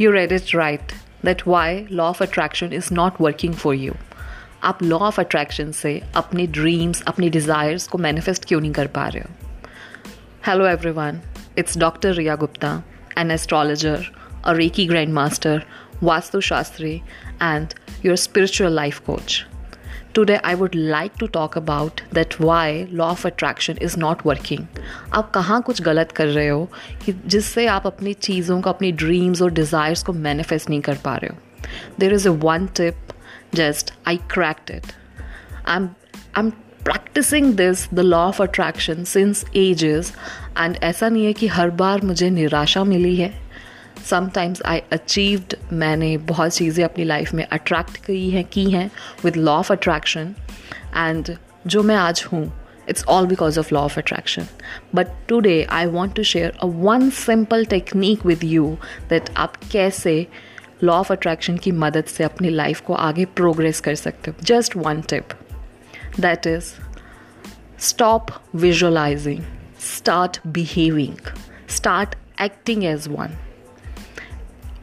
You read it right that why law of attraction is not working for you आप law of attraction से अपने dreams अपने desires को manifest क्यों नहीं कर पा रहे हो? Hello everyone it's doctor Riya Gupta an astrologer और reiki grand master Vastu Shastri and your spiritual life coach today I would like to talk about that why law of attraction is not working आप कहाँ कुछ गलत कर रहे हो कि जिससे आप अपनी चीज़ों को, अपनी ड्रीम्स और डिज़ायर्स को मैनिफेस्ट नहीं कर पा रहे हो? There is a one tip just I cracked it I am I am practising this the law of attraction since ages and ऐसा नहीं है कि हर बार मुझे निराशा मिली है। समटाइम्स आई अचीव्ड मैंने बहुत चीज़ें अपनी लाइफ में अट्रैक्ट की हैं की हैं with law of attraction and जो मैं आज हूँ it's all because of law of attraction but today I want to share a one simple technique with you that आप कैसे लॉ ऑफ़ अट्रैक्शन की मदद से अपनी लाइफ को आगे प्रोग्रेस कर सकते हो. Just one tip that is stop visualising start behaving start acting as one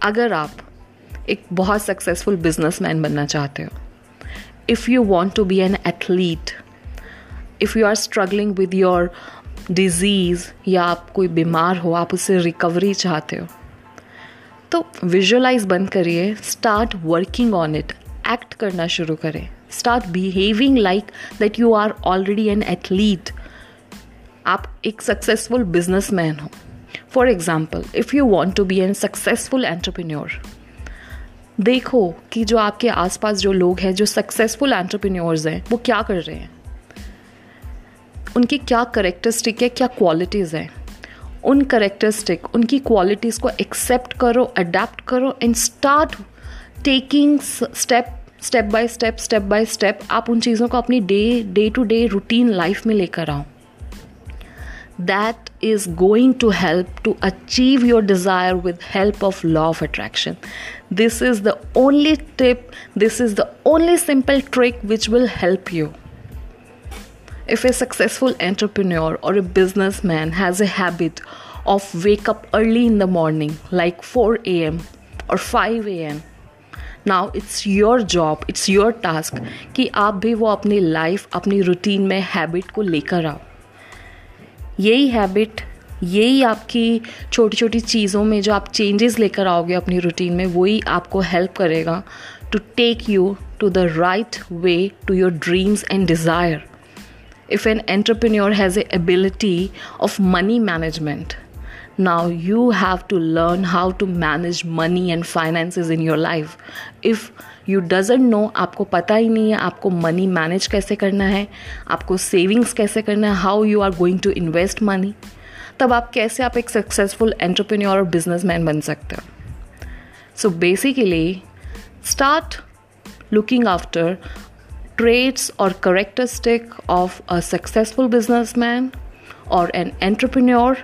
अगर आप एक बहुत सक्सेसफुल बिजनेसमैन बनना चाहते हो if you want to be an athlete if you are struggling with your disease या आप कोई बीमार हो, आप उससे रिकवरी चाहते हो तो विजुअलाइज बंद करिए start working on it act करना शुरू करें। Start behaving like that you are already an athlete आप एक सक्सेसफुल बिजनेसमैन हो। For example if you want to be an successful entrepreneur देखो कि जो आपके आसपास जो लोग हैं, जो सक्सेसफुल एंटरप्रेन्योर्स हैं, वो क्या कर रहे हैं? उनकी क्या करेक्टरिस्टिक है, क्या क्वालिटीज़ हैं? उन करेक्टरिस्टिक उनकी क्वालिटीज़ को एक्सेप्ट करो अडेप्ट करो and start taking step step by step step by step आप उन चीज़ों को अपनी day day to day routine life में लेकर आओ। that is going to help to achieve your desire with help of law of attraction this is the only tip this is the only simple trick which will help you if a successful entrepreneur or a businessman has a habit of wake up early in the morning like 4 a.m or 5 a.m now it's your job it's your task कि आप भी वो अपनी life अपनी routine में habit को लेकर आओ यही हैबिट यही आपकी छोटी छोटी चीज़ों में जो आप चेंजेस लेकर आओगे अपनी रूटीन में, वही आपको हेल्प करेगा to take you to the right way to your dreams and desire if an entrepreneur has a ability of money management now, you have to learn how to manage money and finances in your life. If you doesn't know आपको पता ही नहीं है आपको money manage कैसे करना है, आपको savings कैसे करना है how you are going to invest money तब आप कैसे आप एक सक्सेसफुल एंटरप्रेन्योर और बिज़नेस मैन बन सकते हो। So basically start looking after और characteristic of a successful business man और एन एंटरप्रेन्योर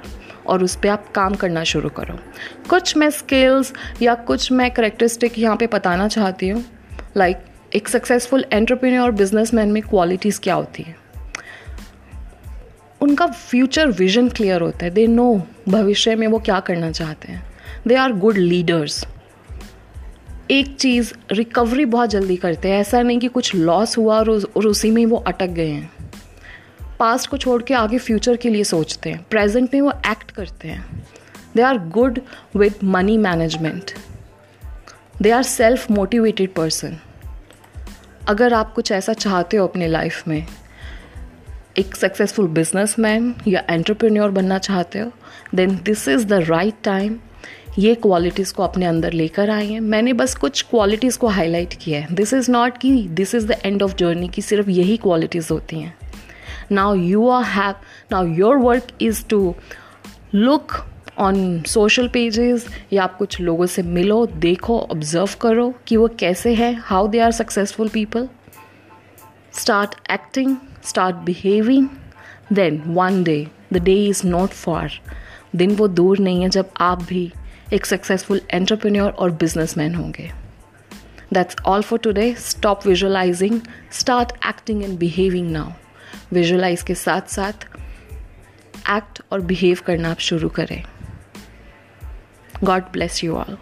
और उस पर आप काम करना शुरू करो। कुछ मैं स्किल्स या कुछ मैं करेक्टरिस्टिक यहाँ पे बताना चाहती हूँ। लाइक like, एक सक्सेसफुल एंटरप्रेन्योर और बिजनेसमैन में क्वालिटीज़ क्या होती है? उनका फ्यूचर विजन क्लियर होता है। दे नो भविष्य में वो क्या करना चाहते हैं। दे आर गुड लीडर्स एक चीज़ रिकवरी बहुत जल्दी करते हैं। ऐसा नहीं कि कुछ लॉस हुआ और, और उसी में वो अटक गए हैं। पास्ट को छोड़ के आगे फ्यूचर के लिए सोचते हैं। प्रेजेंट में वो एक्ट करते हैं। They are good with money management they are self motivated person अगर आप कुछ ऐसा चाहते हो अपने लाइफ में, एक सक्सेसफुल बिजनेसमैन या एंटरप्रेन्योर बनना चाहते हो then this is the right time ये क्वालिटीज़ को अपने अंदर लेकर आए हैं। मैंने बस कुछ क्वालिटीज़ को हाईलाइट किया है। दिस इज़ नॉट कि this is the end of journey की सिर्फ़ यही क्वालिटीज़ होती हैं। Now you are have, now your work is to look on social pages या आप कुछ लोगों से मिलो, देखो ऑब्ज़र्व करो कि वो कैसे हैं how they are successful people start acting start behaving then one day the day is not far दिन वो दूर नहीं है जब आप भी एक सक्सेसफुल एंटरप्रेन्योर और बिजनेसमैन होंगे. That's all for today stop visualising start acting and behaving now visualise के साथ साथ एक्ट और बिहेव करना आप शुरू करें। God bless you all